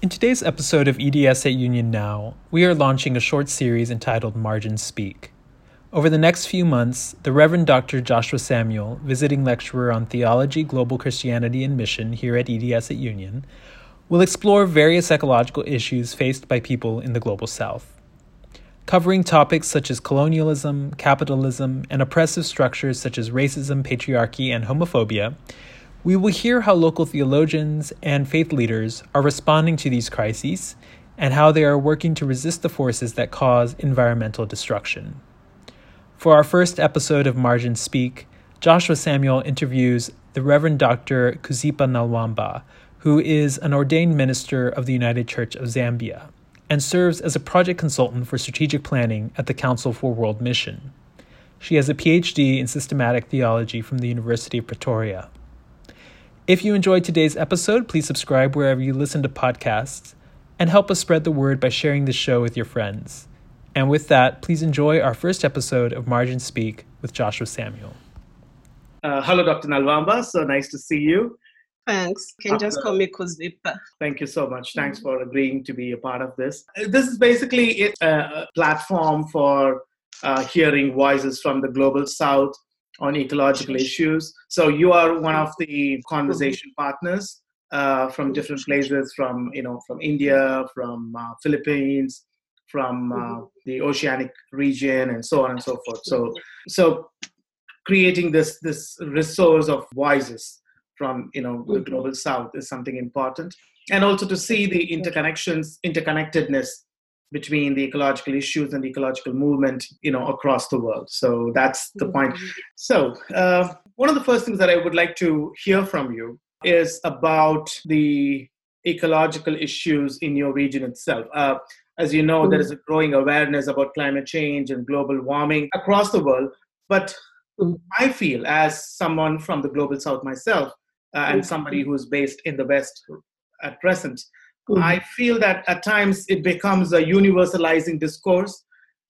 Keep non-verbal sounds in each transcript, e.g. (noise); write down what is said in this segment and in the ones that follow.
In today's episode of EDS at Union Now, we are launching a short series entitled Margins Speak. Over the next few months, the Reverend Dr. Joshua Samuel, visiting lecturer on theology, global Christianity, and mission here at EDS at Union, will explore various ecological issues faced by people in the global south. Covering topics such as colonialism, capitalism, and oppressive structures such as racism, patriarchy, and homophobia, we will hear how local theologians and faith leaders are responding to these crises and how they are working to resist the forces that cause environmental destruction. For our first episode of Margin Speak, Joshua Samuel interviews the Reverend Dr. Kuzipa Nalwamba, who is an ordained minister of the United Church of Zambia and serves as a project consultant for strategic planning at the Council for World Mission. She has a PhD in systematic theology from the University of Pretoria. If you enjoyed today's episode, please subscribe wherever you listen to podcasts and help us spread the word by sharing the show with your friends. And with that, please enjoy our first episode of Margin Speak with Joshua Samuel. Uh, hello, Dr. Nalwamba. So nice to see you. Thanks. You can just call me Kuzipa. Thank you so much. Thanks for agreeing to be a part of this. This is basically a platform for uh, hearing voices from the global south on ecological issues. So you are one of the conversation partners uh, from different places, from you know, from India, from uh, Philippines, from uh, the oceanic region, and so on and so forth. So, so creating this this resource of voices from you know the global south is something important, and also to see the interconnections, interconnectedness between the ecological issues and the ecological movement you know across the world. So that's the point. So uh, one of the first things that i would like to hear from you is about the ecological issues in your region itself. Uh, as you know there is a growing awareness about climate change and global warming across the world. But i feel as someone from the global south myself uh, and somebody who's based in the west at present Mm-hmm. I feel that at times it becomes a universalizing discourse.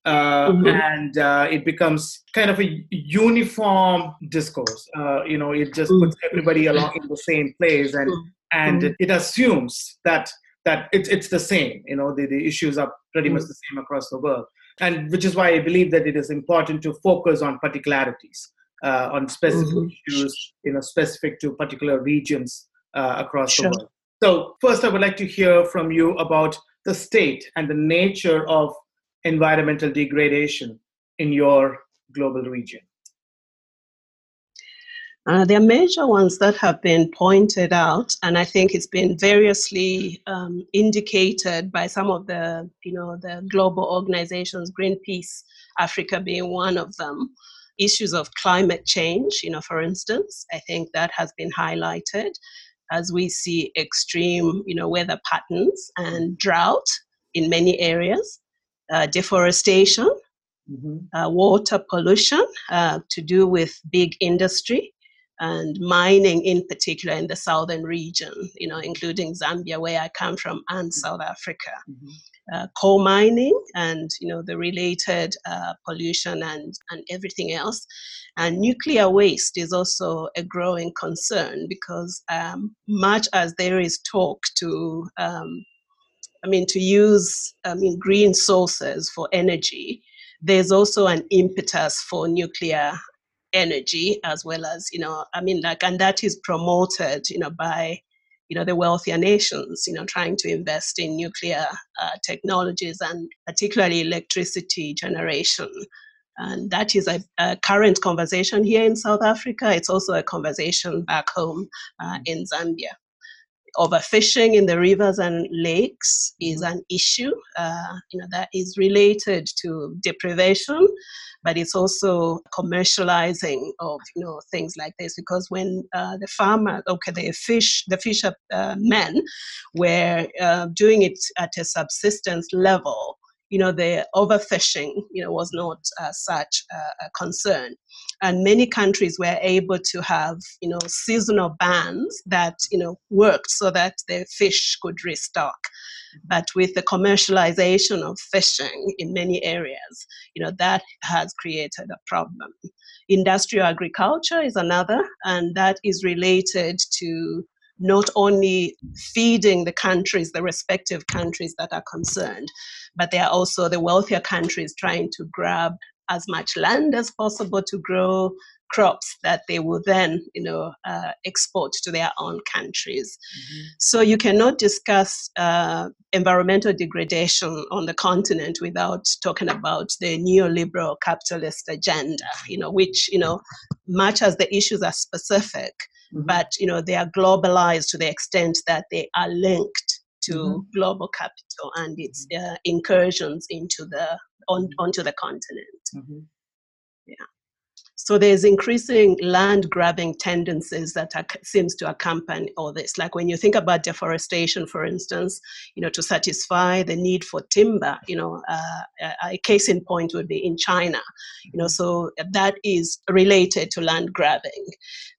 Uh, mm-hmm. and uh, it becomes kind of a uniform discourse. Uh, you know, it just puts mm-hmm. everybody along in the same place, and mm-hmm. and it, it assumes that that it's it's the same. You know, the, the issues are pretty much mm-hmm. the same across the world, and which is why I believe that it is important to focus on particularities, uh, on specific issues, you know, specific to particular regions uh, across sure. the world. So, first, I would like to hear from you about the state and the nature of environmental degradation in your global region. Uh, there are major ones that have been pointed out, and I think it's been variously um, indicated by some of the, you know, the global organizations, Greenpeace Africa being one of them. Issues of climate change, you know, for instance, I think that has been highlighted as we see extreme, you know, weather patterns and drought in many areas, uh, deforestation, mm-hmm. uh, water pollution uh, to do with big industry, and mining in particular in the southern region, you know, including Zambia, where I come from, and mm-hmm. South Africa. Mm-hmm. Uh, coal mining and you know the related uh, pollution and and everything else. And nuclear waste is also a growing concern because um, much as there is talk to um, i mean to use i mean green sources for energy there's also an impetus for nuclear energy as well as you know i mean like and that is promoted you know by you know the wealthier nations you know trying to invest in nuclear uh, technologies and particularly electricity generation. And that is a, a, current conversation here in south africa. It's also a conversation back home uh, in zambia overfishing in the rivers and lakes is mm-hmm. an issue uh, you know that is related to deprivation but it's also commercializing of you know things like this because when uh, the farmer okay the fish the fisher uh, men were uh, doing it at a subsistence level you know, the overfishing, you know, was not uh, such a, a, concern. And many countries were able to have, you know, seasonal bans that, you know, worked so that the fish could restock. But with the commercialization of fishing in many areas, you know, that has created a problem. Industrial agriculture is another, and that is related to not only feeding the countries, the respective countries that are concerned, but they are also the wealthier countries trying to grab as much land as possible to grow crops that they will then, you know, uh, export to their own countries. Mm-hmm. So you cannot discuss uh, environmental degradation on the continent without talking about the neoliberal capitalist agenda, you know, which, you know, much as the issues are specific, mm-hmm. but, you know, they are globalized to the extent that they are linked to mm-hmm. global capital and its mm-hmm. uh, incursions into the on, mm-hmm. onto the continent. Yeah. So there's increasing land grabbing tendencies that are, seems to accompany all this. Like when you think about deforestation, for instance, you know, to satisfy the need for timber, you know, uh, a case in point would be in China, you know, so that is related to land grabbing,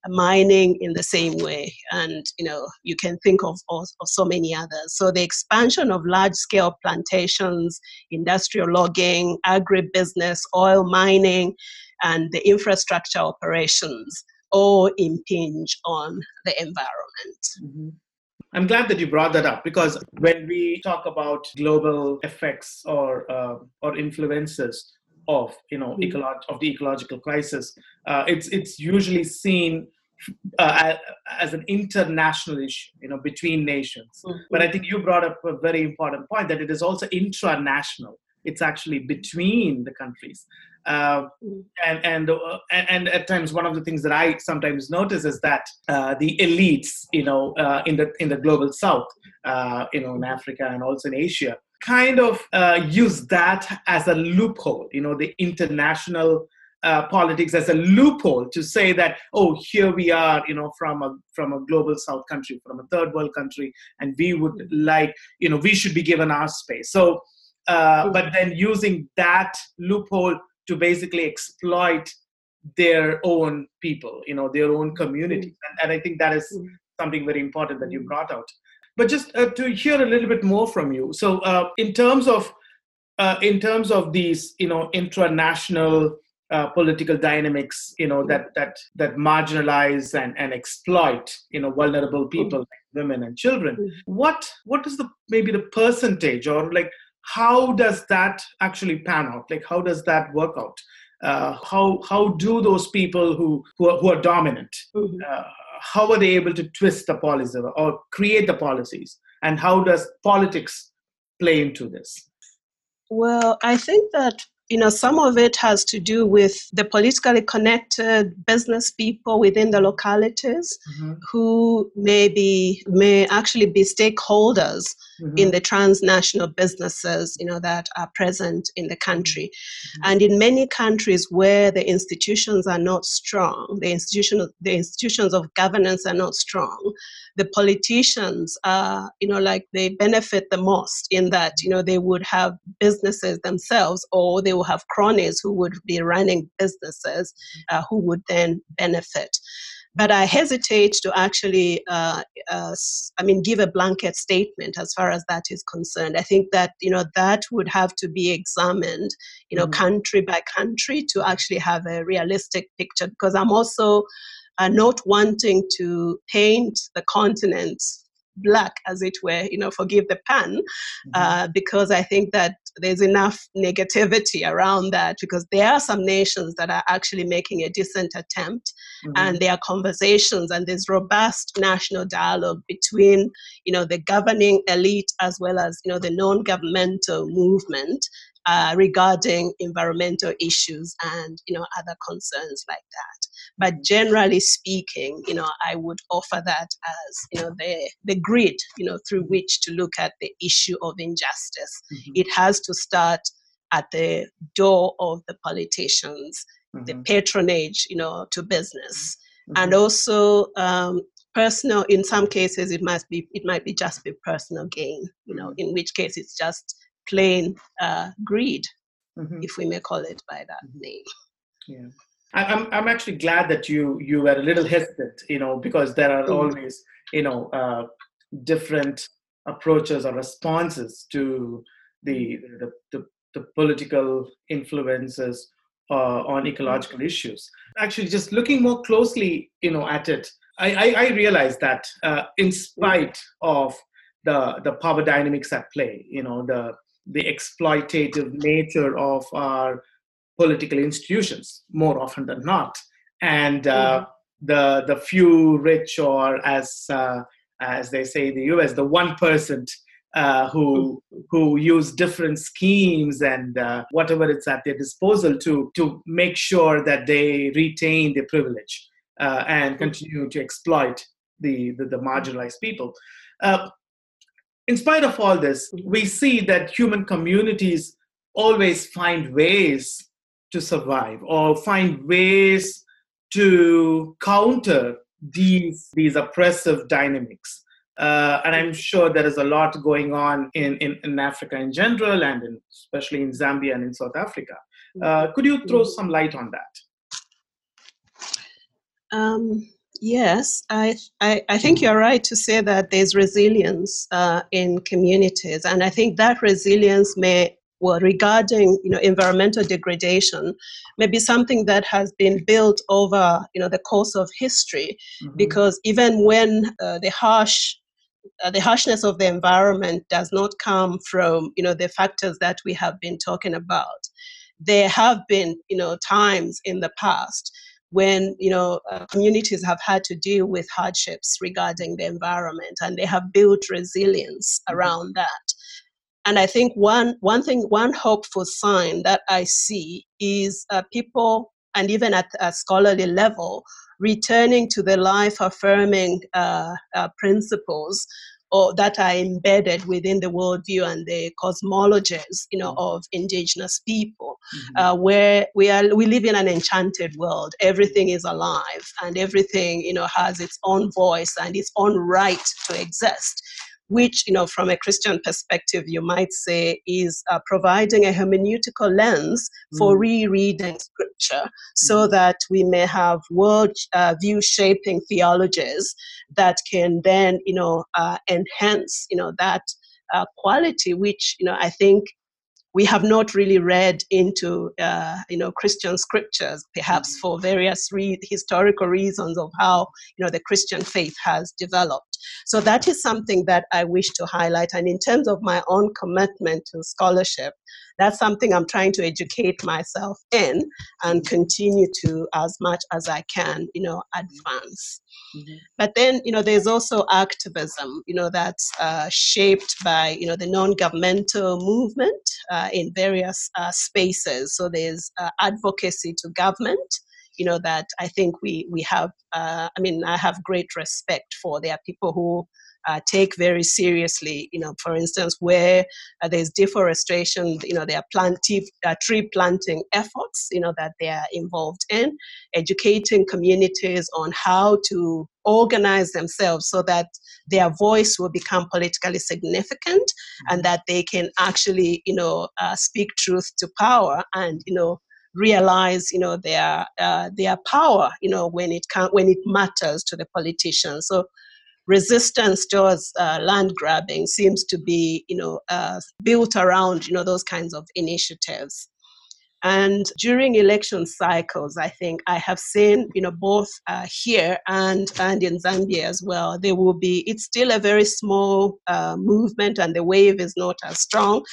mining in the same way, and you know, you can think of, of, of so many others. So the expansion of large scale plantations, industrial logging, agribusiness, oil mining and the infrastructure operations all impinge on the environment. Mm-hmm. I'm glad that you brought that up because when we talk about global effects or uh, or influences of you know mm-hmm. ecolo- of the ecological crisis, uh, it's it's usually seen uh, as an international issue, you know, between nations. Mm-hmm. But I think you brought up a very important point that it is also intranational. It's actually between the countries. Uh, and and, uh, and at times one of the things that I sometimes notice is that uh, the elites, you know, uh, in the in the global south, uh, you know, in Africa and also in Asia, kind of uh, use that as a loophole, you know, the international. Politics as a loophole to say that oh here we are you know from a from a global south country from a third world country and we would like you know we should be given our space so uh, but then using that loophole to basically exploit their own people, you know, their own communities. Mm. And, and I think that is something very important that you brought out. But just uh, to hear a little bit more from you. So, uh, in terms of uh, in terms of these, you know, intranational uh, political dynamics, you know, that that that marginalize and, and exploit, you know, vulnerable people, like women and children. What what is the maybe the percentage or like how does that actually pan out? Like how does that work out? Uh, how how do those people who who are, who are dominant mm-hmm. uh, how are they able to twist the policy or create the policies? And how does politics play into this? Well i think that you know, some of it has to do with the politically connected business people within the localities mm-hmm. who may be may actually be stakeholders mm-hmm. in the transnational businesses, you know, that are present in the country. Mm-hmm. And in many countries where the institutions are not strong, the institution the institutions of governance are not strong, the politicians are, you know, like they benefit the most in that, you know, they would have businesses themselves or they will have cronies who would be running businesses uh, who would then benefit. But I hesitate to actually, uh, uh, I mean, give a blanket statement as far as that is concerned. I think that you know that would have to be examined, you know, mm-hmm. country by country to actually have a realistic picture. Because I'm also uh, not wanting to paint the continents black, as it were, you know, forgive the pun, mm-hmm. uh, because I think that there's enough negativity around that because there are some nations that are actually making a decent attempt mm-hmm. and there are conversations and there's robust national dialogue between, you know, the governing elite as well as, you know, the non-governmental movement uh, regarding environmental issues and you know other concerns like that but mm-hmm. generally speaking you know i would offer that as you know the the grid you know through mm-hmm. which to look at the issue of injustice mm-hmm. it has to start at the door of the politicians mm-hmm. the patronage you know to business mm-hmm. and also um, personal in some cases it must be it might be just be personal gain you know mm-hmm. in which case it's just plain uh, greed, mm-hmm. if we may call it by that mm-hmm. name. Yeah. I'm, I'm actually glad that you you were a little hesitant, you know, because there are mm-hmm. always, you know, uh, different approaches or responses to the the, the, the political influences uh, on ecological issues. Actually, just looking more closely, you know, at it, I, I, I realized that uh, in spite of the the power dynamics at play, you know, the the exploitative nature of our political institutions more often than not, and uh, mm-hmm. the the few rich or as uh, as they say in the U.S. the one percent uh, who who use different schemes and uh, whatever it's at their disposal to to make sure that they retain their privilege uh, and continue to exploit the the, the marginalized people. Uh, in spite of all this, we see that human communities always find ways to survive or find ways to counter these these oppressive dynamics uh, and I'm sure there is a lot going on in, in, in Africa in general, and in, especially in Zambia and in South Africa. Uh, could you throw some light on that? Um, yes, I, I, I, think you're right to say that there's resilience uh, in communities, and I think that resilience may well regarding you know environmental degradation may be something that has been built over you know the course of history mm-hmm. because even when uh, the harsh uh, the harshness of the environment does not come from you know the factors that we have been talking about there have been you know times in the past when you know uh, communities have had to deal with hardships regarding the environment and they have built resilience mm-hmm. around that and i think one one thing one hopeful sign that i see is uh, people and even at a scholarly level returning to the life affirming uh, uh, principles or that are embedded within the worldview and the cosmologies, you know, of indigenous people, mm-hmm. uh, where we are we live in an enchanted world. Everything is alive, and everything, you know, has its own voice and its own right to exist which, you know, from a Christian perspective, you might say is uh, providing a hermeneutical lens for mm. rereading scripture so mm. that we may have world uh, view shaping theologies that can then, you know, uh, enhance, you know, that uh, quality, which, you know, I think we have not really read into uh, you know Christian scriptures, perhaps mm. for various re- historical reasons of how you know the Christian faith has developed. So that is something that I wish to highlight. And in terms of my own commitment to scholarship, that's something I'm trying to educate myself in and continue to as much as I can, you know, advance. Mm-hmm. But then, you know, there's also activism, you know, that's uh, shaped by, you know, the non-governmental movement uh, in various uh, spaces. So there's uh, advocacy to government, you know, that I think we we have. Uh, I mean, I have great respect for. There are people who uh, take very seriously. You know, for instance, where uh, there's deforestation, you know, there are planting, uh, tree planting efforts, you know, that they are involved in, educating communities on how to organize themselves so that their voice will become politically significant and that they can actually, you know, uh, speak truth to power and, you know, realize you know their uh, their power you know when it can when it matters to the politicians so resistance towards uh, land grabbing seems to be, you know, uh, built around, you know, those kinds of initiatives. And during election cycles, I think I have seen, you know, both uh, here and and in Zambia as well. There will be. It's still a very small uh, movement, and the wave is not as strong,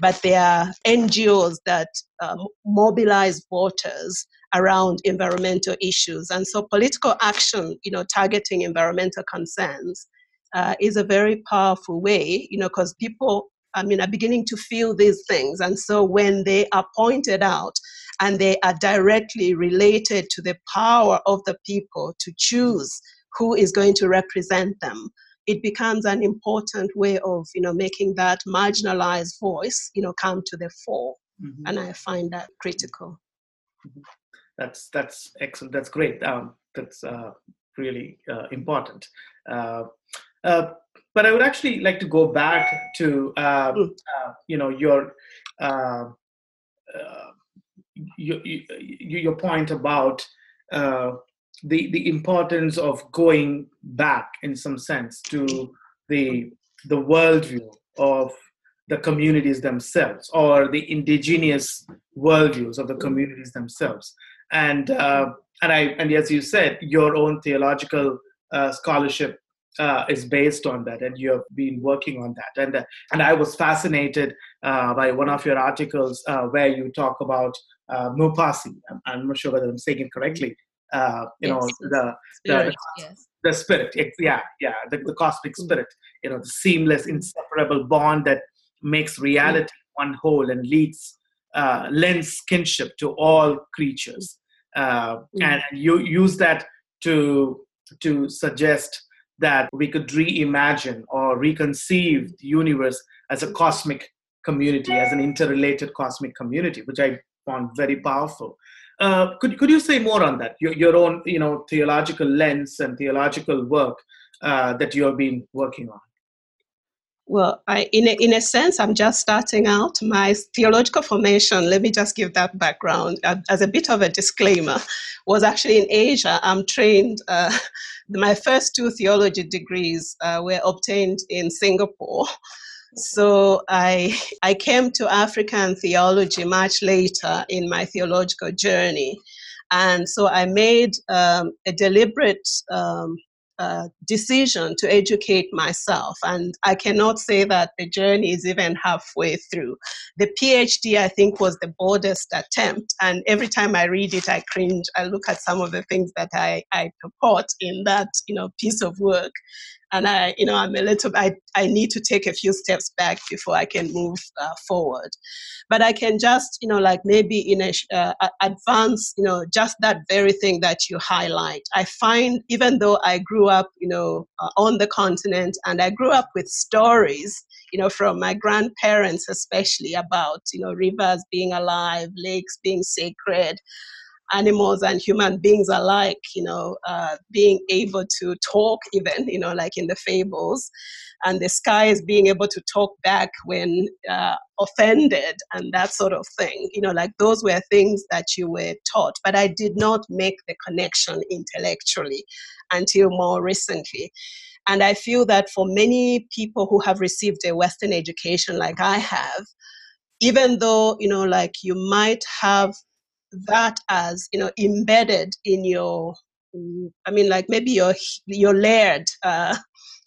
but there are NGOs that uh, mobilize voters around environmental issues. And so political action, you know, targeting environmental concerns uh, is a very powerful way, you know, because people, I mean, are beginning to feel these things. And so when they are pointed out and they are directly related to the power of the people to choose who is going to represent them, it becomes an important way of, you know, making that marginalized voice, you know, come to the fore. Mm-hmm. And I find that critical. Mm-hmm that's that's excellent. That's great. Um, that's uh, really uh, important. Uh, uh but I would actually like to go back to uh, hmm. uh, you know your, your your point about the the importance of going back in some sense to the the worldview of the communities themselves or the indigenous worldviews of the communities themselves and uh, and I and as you said, your own theological uh, scholarship uh, is based on that, and you have been working on that. And uh, and I was fascinated uh, by one of your articles uh, where you talk about uh, Mupasi. I'm, I'm, not sure whether I'm saying it correctly. Uh, you yes, know the, spirit, the, the, yes. the spirit. yeah, yeah, the, the cosmic spirit. You know, the seamless, inseparable bond that makes reality mm-hmm. one whole and leads lends kinship to all creatures. Mm-hmm. And you use that to to suggest that we could reimagine or reconceive the universe as a cosmic community, as an interrelated cosmic community, which I found very powerful. Uh, could, could you say more on that, your, your own you know, theological lens and theological work uh, that you have been working on? Well, I, in, a, in a sense, I'm just starting out. My theological formation, let me just give that background as a bit of a disclaimer, was actually in Asia. I'm trained, uh, (laughs) my first two theology degrees uh, were obtained in Singapore. So I, (laughs) I came to African theology much later in my theological journey. And so I made um, a deliberate um, uh, decision to educate myself. And I cannot say that the journey is even halfway through. The PhD, I think, was the boldest attempt. And every time I read it, I cringe. I look at some of the things that I, I purport in that you know, piece of work and I, you know, I'm a little, I, I need to take a few steps back before I can move uh, forward. But I can just, you know, like maybe in a uh, advance, you know, just that very thing that you highlight. I find even though I grew up, you know, uh, on the continent and I grew up with stories, you know, from my grandparents especially about, you know, rivers being alive, lakes being sacred animals and human beings alike, you know, uh, being able to talk even, you know, like in the fables, and the sky is being able to talk back when uh, offended and that sort of thing. You know, like those were things that you were taught, but I did not make the connection intellectually until more recently. And I feel that for many people who have received a Western education like I have, even though, you know, like you might have that as you know embedded in your i mean like maybe your your layered uh,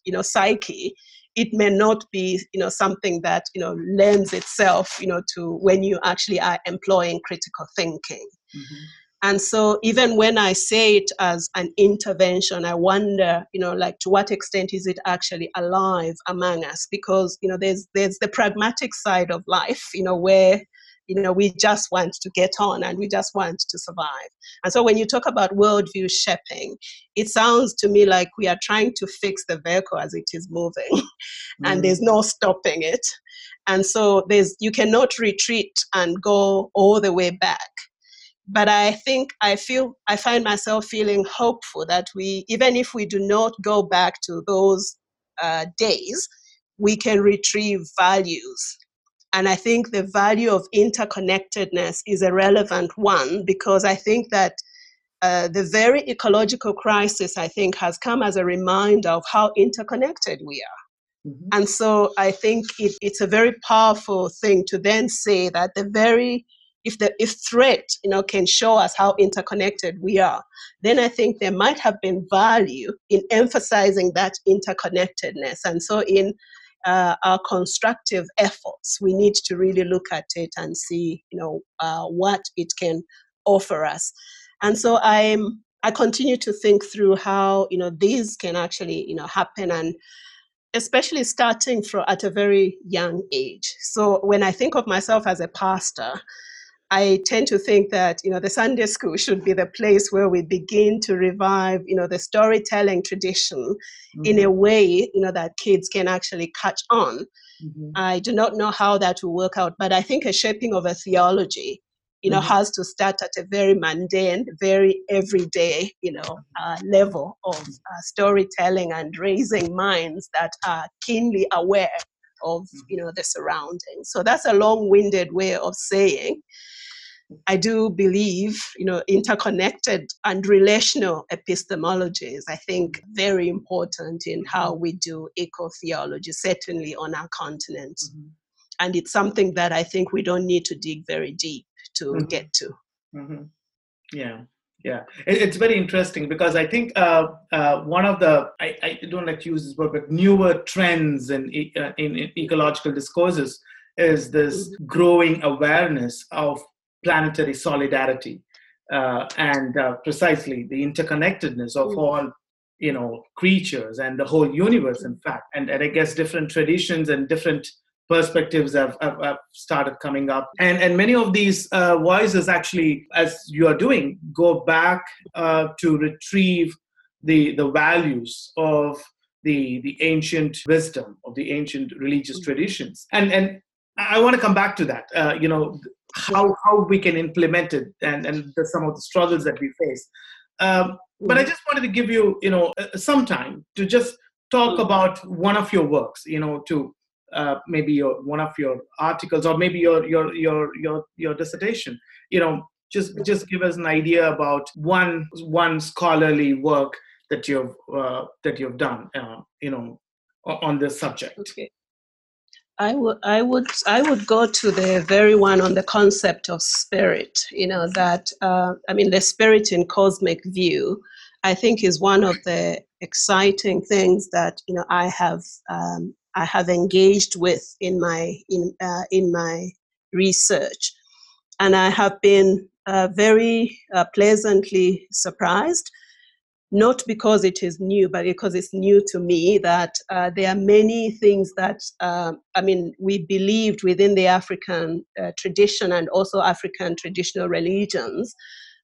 you know psyche it may not be you know something that you know lends itself you know to when you actually are employing critical thinking mm-hmm. and so even when i say it as an intervention i wonder you know like to what extent is it actually alive among us because you know there's there's the pragmatic side of life you know where you know, we just want to get on and we just want to survive. And so when you talk about worldview shaping, it sounds to me like we are trying to fix the vehicle as it is moving (laughs) and mm. there's no stopping it. And so there's you cannot retreat and go all the way back. But I think I feel I find myself feeling hopeful that we, even if we do not go back to those uh, days, we can retrieve values and I think the value of interconnectedness is a relevant one because I think that uh, the very ecological crisis, I think, has come as a reminder of how interconnected we are. Mm-hmm. And so I think it, it's a very powerful thing to then say that the very if the if threat you know can show us how interconnected we are then i think there might have been value in emphasizing that interconnectedness and so in uh, our constructive efforts, we need to really look at it and see, you know, uh, what it can offer us. And so I'm I continue to think through how you know these can actually you know happen and especially starting from at a very young age. So when I think of myself as a pastor, I tend to think that you know the Sunday school should be the place where we begin to revive you know the storytelling tradition mm-hmm. in a mm-hmm. way you know that kids can actually catch on. Mm-hmm. I do not know how that will work out, but I think a shaping of a theology you know mm-hmm. has to start at a very mundane, very everyday you know uh, level of uh, storytelling and raising minds that are keenly aware of mm-hmm. you know the surroundings. So that's a long-winded way of saying I do believe, you know, interconnected and relational epistemology is, I think, very important in how we do eco theology, certainly on our continent. Mm-hmm. And it's something that I think we don't need to dig very deep to mm-hmm. get to. Mm-hmm. Yeah, yeah it's very interesting because i think uh, uh, one of the I, I, don't like to use this word but newer trends in, uh, in, in ecological discourses is this mm-hmm. growing awareness of planetary solidarity uh, and uh, precisely the interconnectedness of mm. all you know creatures and the whole universe in fact and, and i guess different traditions and different perspectives have, have, have, started coming up and and many of these uh, voices actually as you are doing go back uh, to retrieve the the values of the the ancient wisdom of the ancient religious mm-hmm. traditions and and i want to come back to that uh, you know how how we can implement it and and the, some of the struggles that we face um, but i mm-hmm. just wanted to give you you know uh, some time to just talk mm-hmm. about one of your works you know to uh, maybe your one of your articles or maybe your your your your your dissertation you know just just give us an idea about one one scholarly work that you've uh, that you've done uh, you know on this subject okay. I would, I would, I would go to the very one on the concept of spirit. You know that, uh, I mean, the spirit in cosmic view. I think is one of the exciting things that you know I have um, I have engaged with in my in uh, in my research, and I have been uh, very uh, pleasantly surprised. Not because it is new, but because it's new to me that uh, there are many things that um, I mean we believed within the African uh, tradition and also African traditional religions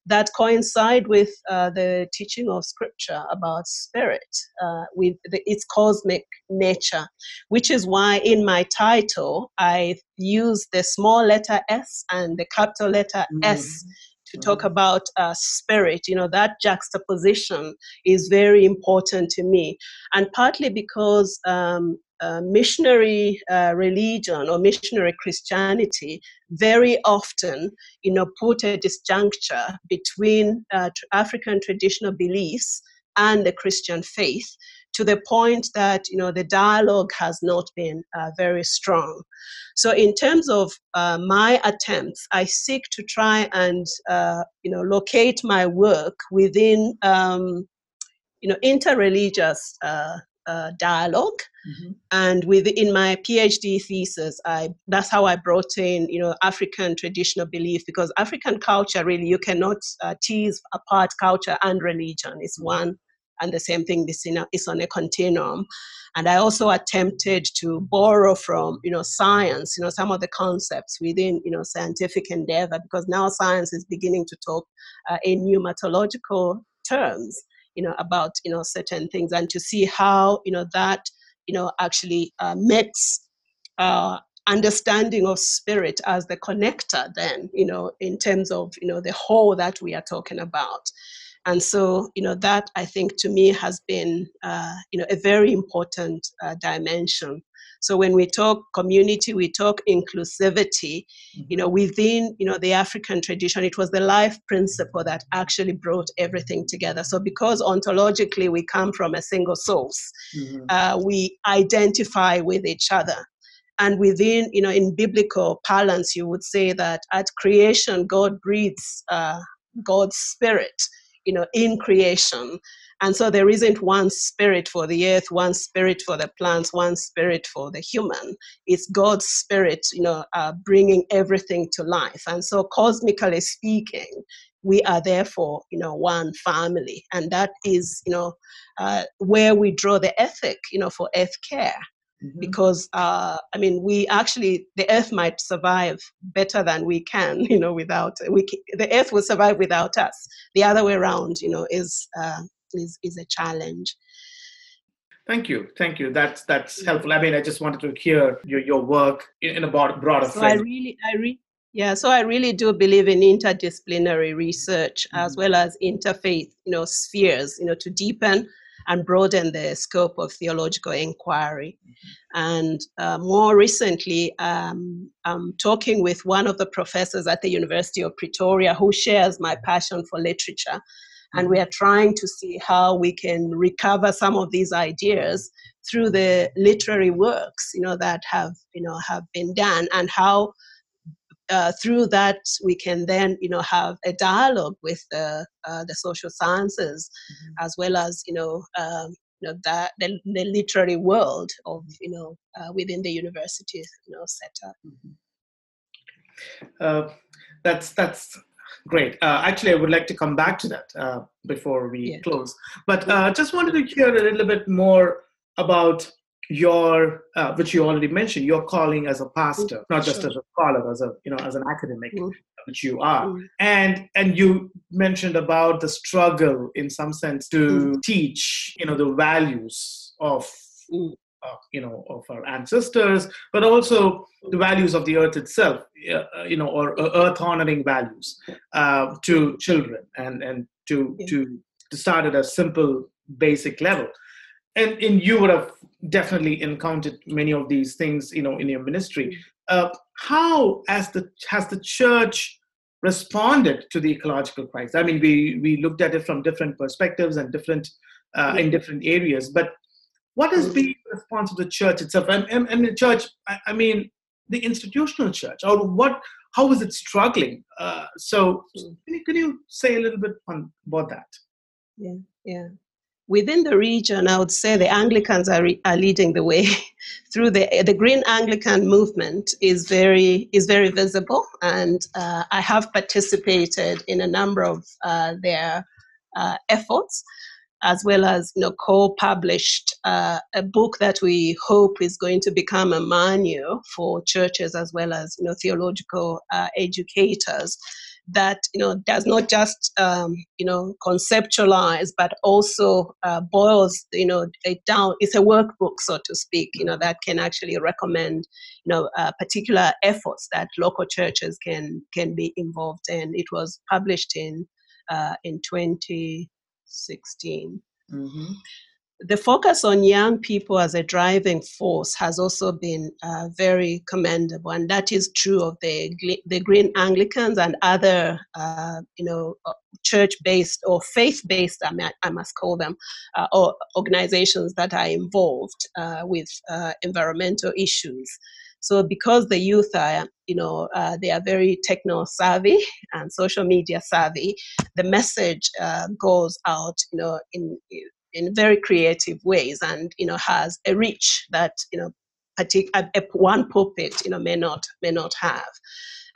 that coincide with uh, the teaching of scripture about spirit, uh, with the, its cosmic nature, which is why in my title I use the small letter S and the capital letter mm. S to talk mm-hmm. about uh, spirit. You know, that juxtaposition is very important to me. And partly because um, uh, missionary uh, religion or missionary Christianity very often, you know, put a disjuncture between uh, African traditional beliefs and the Christian faith to the point that you know the dialogue has not been uh, very strong. So, in terms of uh, my attempts, I seek to try and uh, you know locate my work within um, you know interreligious uh, dialogue. Mm-hmm. And within my PhD thesis, I that's how I brought in you know African traditional belief because African culture really you cannot uh, tease apart culture and religion. It's mm-hmm. one and the same thing. This is on a continuum. And I also attempted to borrow from you know science, you know some of the concepts within you know scientific endeavor because now science is beginning to talk uh, in pneumatological terms you know about you know certain things and to see how you know that you know actually uh, makes uh, understanding of spirit as the connector then you know in terms of you know the whole that we are talking about. And so you know that i think to me has been uh, you know a very important uh, dimension so when we talk community, we talk inclusivity, you know, within, you know, the African tradition, it was the life principle that actually brought everything together. So because ontologically we come from a single source, mm-hmm. uh, we identify with each other. And within, you know, in biblical parlance, you would say that at creation, God breathes uh, God's spirit, you know, in creation. And so there isn't one spirit for the earth, one spirit for the plants, one spirit for the human. It's God's spirit, you know, uh, bringing everything to life. And so, cosmically speaking, we are therefore, you know, one family, and that is, you know, uh, where we draw the ethic, you know, for earth care. Mm-hmm. Because uh, I mean, we actually the Earth might survive better than we can, (laughs) you know, without we. The Earth will survive without us. The other way around, you know, is uh, is, is a challenge. Thank you, thank you. That's that's helpful. I mean, I just wanted to hear your, your work in a broader so I really, I really, yeah. So I really do believe in interdisciplinary research mm-hmm. as well as interfaith, you know, spheres, you know, to deepen and broaden the scope of theological inquiry. Mm-hmm. And uh, more recently, um, I'm talking with one of the professors at the University of Pretoria who shares my passion for literature and we are trying to see how we can recover some of these ideas through the literary works you know that have you know have been done and how uh, through that we can then you know have a dialogue with the uh, the social sciences mm-hmm. as well as you know um, you know that the, the literary world of you know uh, within the university you know setup. Mm-hmm. Uh, that's that's great. Uh, actually, I would like to come back to that uh, before we yeah. close, but just wanted to hear a little bit more about your uh, which you already mentioned your calling as a pastor mm, not just as a scholar as a you know as an academic mm. which you are mm. and and you mentioned about the struggle in some sense to mm. teach you know the values of mm. Uh, you know of our ancestors but also the values of the earth itself uh, you know or uh, earth honoring values uh, to children and and to yeah. to to start at a simple basic level. And and you would have definitely encountered many of these things you know in your ministry. Uh, how as the has the church responded to the ecological crisis? I mean we we looked at it from different perspectives and different uh, in different areas but what has been the response of the church itself? And, and, and the church I, I, mean the institutional church or what how is it struggling? Uh, so can you, can you say a little bit on about that? Yeah yeah. Within the region, I would say the Anglicans are, re- are leading the way (laughs) through the the Green Anglican movement is very is very visible, and uh, I have participated in a number of uh, their uh, efforts, as well as you know co-published uh, a book that we hope is going to become a manual for churches as well as you know theological uh, educators that you know does not just um, you know conceptualize but also uh, boils you know it down it's a workbook so to speak you know that can actually recommend you know uh, particular efforts that local churches can can be involved in. It was published in uh, in 2016 mm-hmm the focus on young people as a driving force has also been uh, very commendable, and that is true of the the Green Anglicans and other, uh, you know, uh, church-based or faith-based, I, mean, I must call them, uh, or organizations that are involved uh, with uh, environmental issues. So, because the youth are, you know, uh, they are very techno savvy (laughs) and social media savvy, the message uh, goes out, you know, in in very creative ways and you know has a reach that you know partic- one pulpit you know may not may not have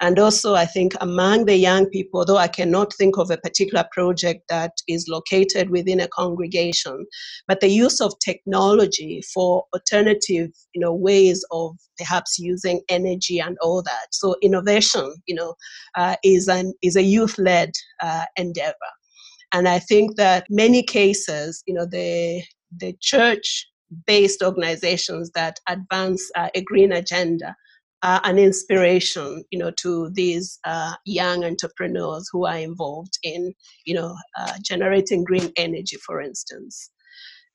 and also i think among the young people though i cannot think of a particular project that is located within a congregation but the use of technology for alternative you know ways of perhaps using energy and all that. So innovation you know uh, is an is a youth led uh, endeavor. And I think that many cases, you know, the the church based organizations that advance uh, a green agenda are an inspiration, you know, to these uh, young entrepreneurs who are involved in, you know, uh, generating green energy, for instance.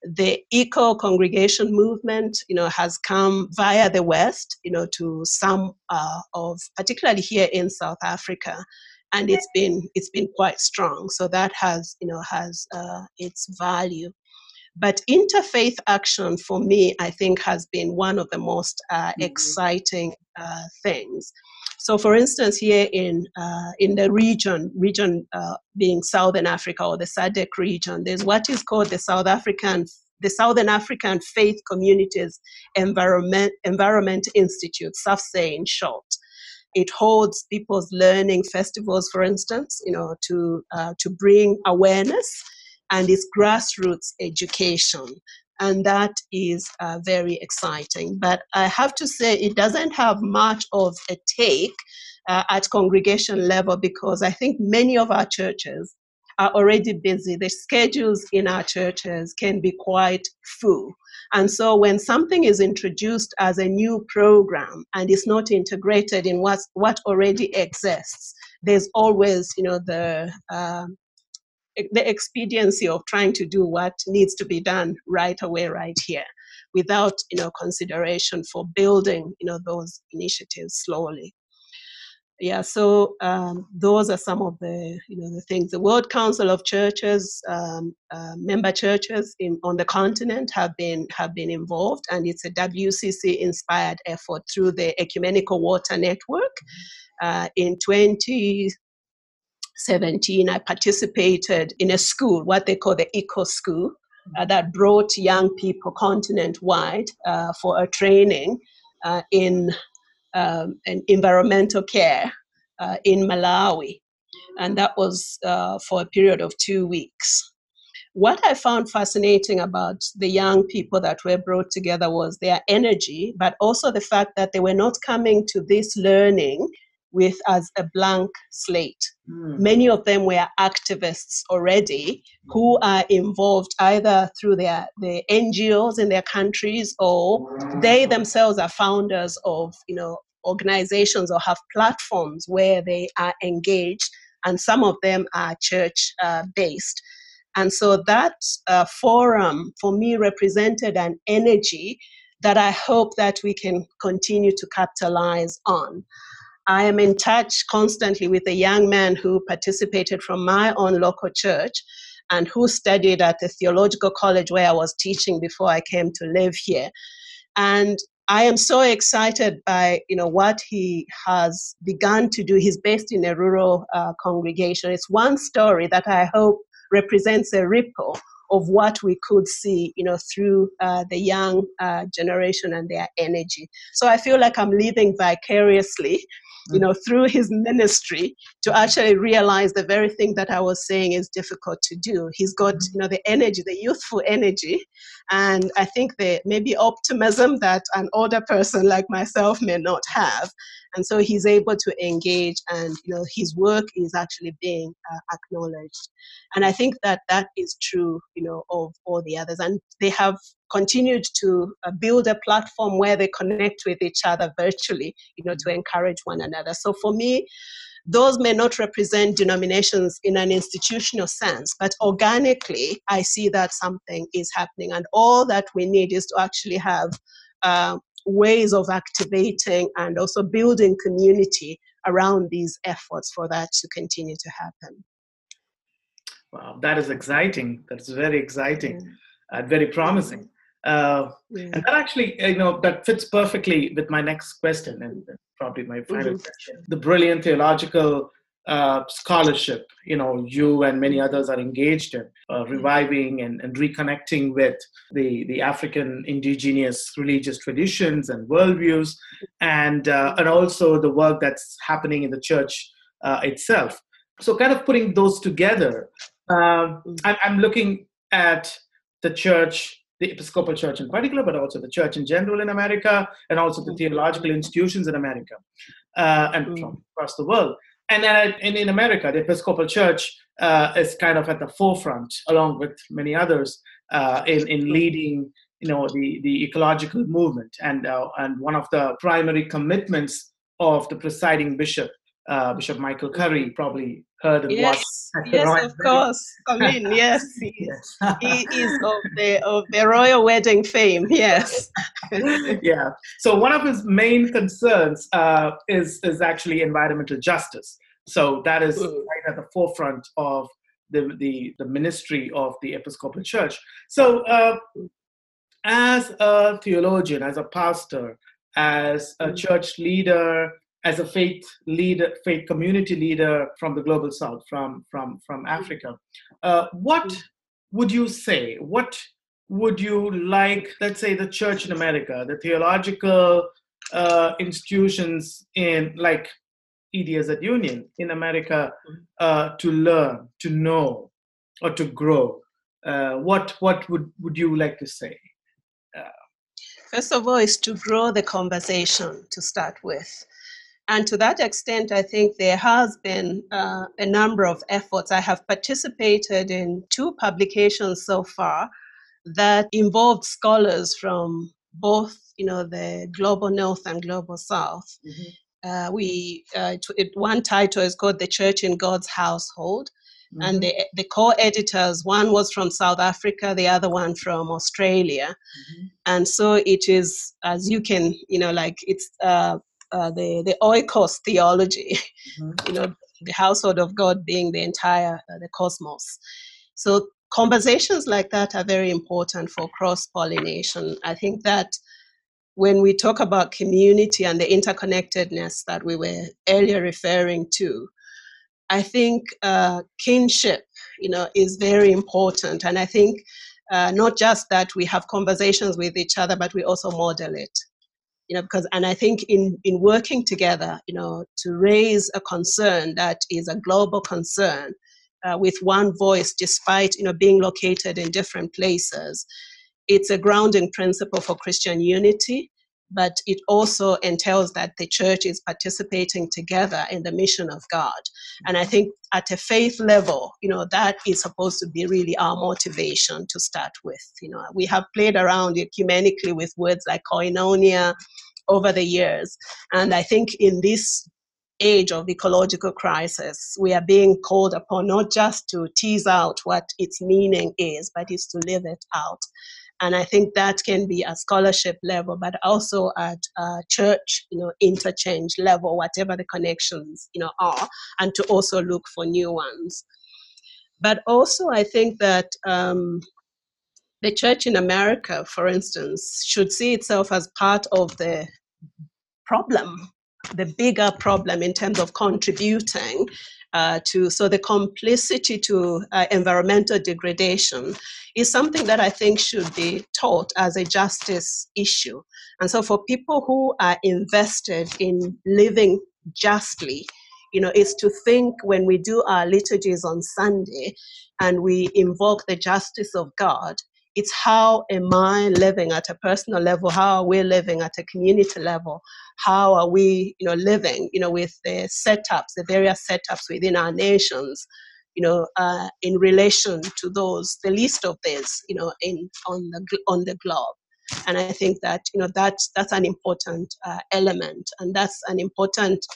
The eco congregation movement, you know, has come via the West, you know, to some uh, of, particularly here in South Africa, and it's been it's been quite strong. So that has you know has uh, its value. But interfaith action for me, I think, has been one of the most uh, mm-hmm. exciting uh, things. So, for instance, here in uh, in the region, region uh, being Southern Africa or the SADC region, there's what is called the South African the Southern African Faith Communities Environment Environment Institute, SAFCEI in short. It holds people's learning festivals, for instance, you know, to uh, to bring awareness, and it's grassroots education, and that is uh, very exciting. But I have to say, it doesn't have much of a take uh, at congregation level because I think many of our churches are already busy. The schedules in our churches can be quite full. And so when something is introduced as a new program and it's not integrated in what, what already exists, there's always, you know, the uh, the expediency of trying to do what needs to be done right away, right here, without, you know, consideration for building, you know, those initiatives slowly. yeah, so um, those are some of the you know the things. The World Council of Churches, um, uh, member churches in, on the continent have been have been involved, and it's a WCC inspired effort through the Ecumenical Water Network. Uh, in 2017, I participated in a school, what they call the Eco School, uh, that brought young people continent wide uh, for a training uh, in um, and environmental care uh, in Malawi. And that was uh, for a period of two weeks. What I found fascinating about the young people that were brought together was their energy, but also the fact that they were not coming to this learning with as a blank slate. Mm. Many of them were activists already who are involved either through their the NGOs in their countries or they themselves are founders of you know organizations or have platforms where they are engaged and some of them are church uh, based. And so that uh, forum for me represented an energy that I hope that we can continue to capitalize on. I am in touch constantly with a young man who participated from my own local church and who studied at the theological college where I was teaching before I came to live here. And I am so excited by you know what he has begun to do. He's based in a rural uh, congregation. It's one story that I hope represents a ripple of what we could see, you know, through uh, the young uh, generation and their energy. So I feel like I'm living vicariously you know, through his ministry to actually realize the very thing that I was saying is difficult to do. He's got, mm-hmm. you know, the energy, the youthful energy, and I think the maybe optimism that an older person like myself may not have. And so he's able to engage, and you know, his work is actually being uh, acknowledged. And I think that that is true, you know, of all the others. And they have continued to uh, build a platform where they connect with each other virtually, you know, to encourage one another. So for me, those may not represent denominations in an institutional sense, but organically, I see that something is happening. And all that we need is to actually have uh, ways of activating and also building community around these efforts for that to continue to happen. Wow, that is exciting. That's very exciting and very promising. Uh, yeah. And that actually, you know, that fits perfectly with my next question and probably my final mm-hmm. question. The brilliant theological uh, scholarship, you know, you and many others are engaged in uh, reviving and, and reconnecting with the, the African indigenous religious traditions and worldviews, and, uh, and also the work that's happening in the church uh, itself. So, kind of putting those together, um, mm-hmm. I'm, looking at the church the Episcopal Church in particular, but also the church in general in America, and also the mm. theological institutions in America uh, and mm. from across the world. And then in, in America, the Episcopal Church uh, is kind of at the forefront, along with many others, uh, in, in leading you know the, the ecological movement. And, uh, and one of the primary commitments of the presiding bishop uh, Bishop Michael Curry probably heard and yes, watched. Yes, (laughs) of course. I mean, (laughs) yes, he, yes. he is of the of the royal wedding fame. Yes. (laughs) yeah. So one of his main concerns uh, is is actually environmental justice. So that is right at the forefront of the the, the ministry of the Episcopal Church. So. Uh, as a theologian, as a pastor, as a mm. church leader, as a faith leader, faith community leader from the global south, from from from Africa, uh, what would you say? What would you like? Let's say the church in America, the theological uh, institutions in like EDS at Union in America uh, to learn, to know, or to grow. Uh, what what would would you like to say? Uh, First of all, is to grow the conversation to start with. And to that extent, I think there has been uh, a number of efforts. I have participated in two publications so far that involved scholars from both, you know, the global north and global south. Mm-hmm. Uh, we uh, it, one title is called "The Church in God's Household," Mm-hmm. and the, the co-editors one was from south africa the other one from australia mm-hmm. and so it is as you can you know like it's uh, uh, the the oikos theology, mm-hmm. (laughs) you know, the household of God being the entire uh, the cosmos. So conversations like that are very important for cross pollination. I think that when we talk about community and the interconnectedness that we were earlier referring to, I think uh, kinship, you know, is very important, and I think uh, not just that we have conversations with each other, but we also model it. You know, because and I think in in working together, you know, to raise a concern that is a global concern uh, with one voice, despite you know being located in different places, it's a grounding principle for Christian unity but it also entails that the church is participating together in the mission of God. And I think at a faith level, you know, that is supposed to be really our motivation to start with. You know, we have played around ecumenically with words like koinonia over the years. And I think in this age of ecological crisis, we are being called upon not just to tease out what its meaning is, but is to live it out. And I think that can be at scholarship level, but also at church, you know, interchange level, whatever the connections, you know, are, and to also look for new ones. But also, I think that um, the church in America, for instance, should see itself as part of the problem, the bigger problem in terms of contributing uh, to so the complicity to uh, environmental degradation is something that I think should be taught as a justice issue. And so for people who are invested in living justly, you know, is to think when we do our liturgies on Sunday and we invoke the justice of God, it's how am I living at a personal level? How are we living at a community level? How are we, you know, living, you know, with the setups, the various setups within our nations, you know, uh, in relation to those, the least of this, you know, in on the on the globe. And I think that you know that's that's an important uh, element, and that's an important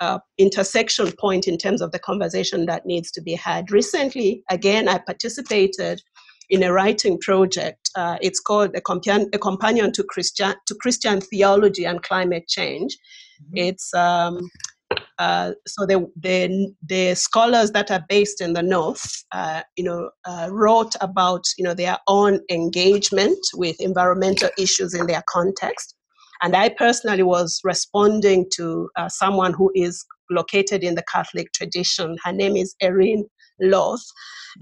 uh, intersection point in terms of the conversation that needs to be had. Recently, again, I participated in a writing project. Uh, it's called a, Compan- a, Companion to Christian to Christian Theology and Climate Change. Mm-hmm. It's um, uh, so the, the, the scholars that are based in the north, uh, you know, uh, wrote about you know their own engagement with environmental issues in their context, and I personally was responding to uh, someone who is located in the Catholic tradition. Her name is Erin Lothes,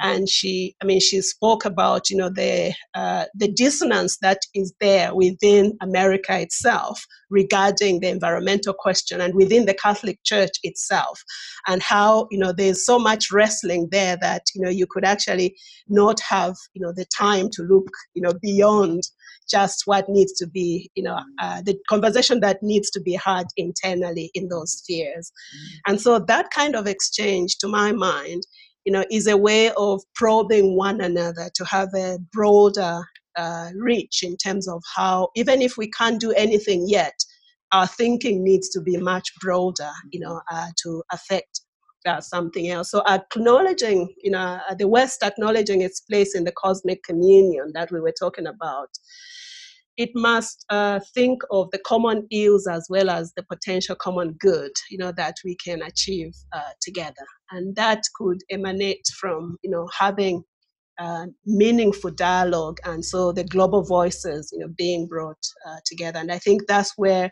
and she i mean she spoke about you know the uh, the dissonance that is there within america itself regarding the environmental question and within the catholic church itself and how you know there's so much wrestling there that you know you could actually not have you know the time to look you know beyond just what needs to be, you know, uh, the conversation that needs to be had internally in those spheres. Mm-hmm. And so that kind of exchange, to my mind, you know, is a way of probing one another to have a broader uh, reach in terms of how, even if we can't do anything yet, our thinking needs to be much broader, you know, uh, to affect uh, something else. So acknowledging, you know, uh, the West acknowledging its place in the cosmic communion that we were talking about, it must uh, think of the common ills as well as the potential common good, you know, that we can achieve uh, together. And that could emanate from, you know, having uh, meaningful dialogue and so the global voices, you know, being brought uh, together. And I think that's where,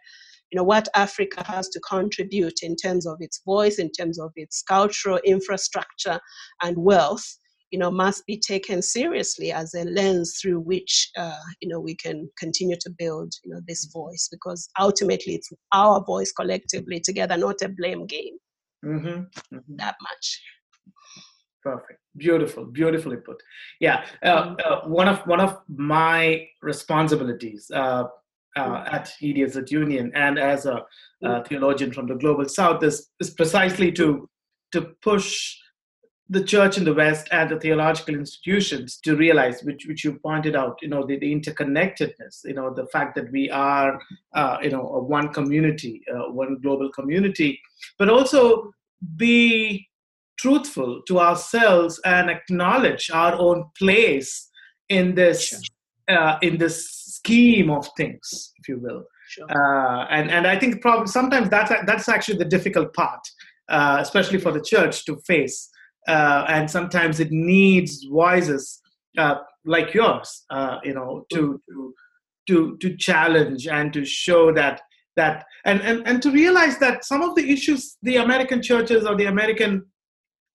you know, what Africa has to contribute in terms of its voice, in terms of its cultural infrastructure and wealth, you know, must be taken seriously as a lens through which, uh, you know, we can continue to build, you know, this voice because ultimately it's our voice collectively together, not a blame game. Mm-hmm. Mm-hmm. That much. Perfect. Beautiful. Beautifully put. Yeah. Uh, mm-hmm. uh, one of one of my responsibilities uh, uh, mm-hmm. at EDS at Union and as a uh, theologian from the global south is, is precisely to to push the church in the West and the theological institutions to realize, which which you pointed out, you know, the, the interconnectedness, you know, the fact that we are, uh, you know, one community, uh, one global community, but also be truthful to ourselves and acknowledge our own place in this uh, in this scheme of things, if you will. Sure. Uh, and and I think probably sometimes that's that's actually the difficult part, uh, especially for the church to face. Uh, and sometimes it needs voices uh, like yours, uh, you know, to to to to challenge and to show that that and, and and to realize that some of the issues the American churches or the American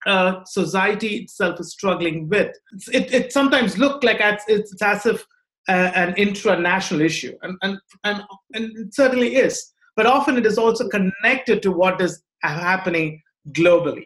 uh, society itself is struggling with. It, it sometimes looks like it's, it's as if uh, an intra-national issue, and, and, and, and it certainly is. But often it is also connected to what is happening globally.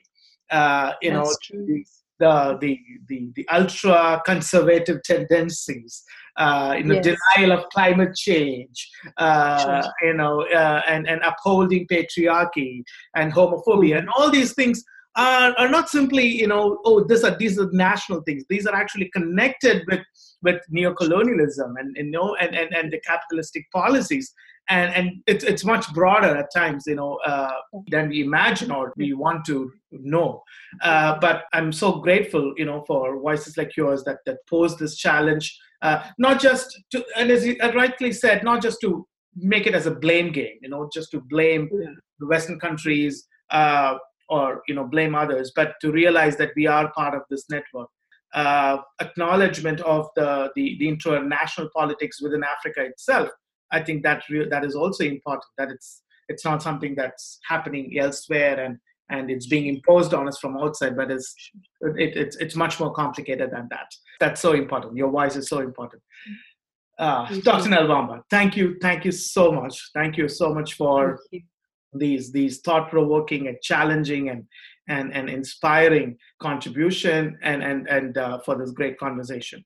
Uh, you That's know, the, the, the, the ultra conservative tendencies, uh, you know, yes. denial of climate change, uh, sure. you know, uh, and, and upholding patriarchy and homophobia, mm-hmm. and all these things are, are not simply, you know, oh, these are these are national things. These are actually connected with with neocolonialism and you know and, and, and the capitalistic policies and and it's it's much broader at times you know uh, than we imagine or we want to know. Uh, but i'm so grateful you know for voices like yours that that pose this challenge uh, not just to and as you rightly said not just to make it as a blame game you know just to blame yeah. the western countries uh, or you know blame others but to realize that we are part of this network. Uh, acknowledgement of the, the, the international politics within Africa itself, I think that re- that is also important. That it's it's not something that's happening elsewhere and and it's being imposed on us from outside, but it's it, it's it's much more complicated than that. That's so important. Your voice is so important. Uh, Dr. Nelwamba, thank you, thank you so much. Thank you so much for these these thought provoking and challenging and and, and inspiring contribution and and and uh, for this great conversation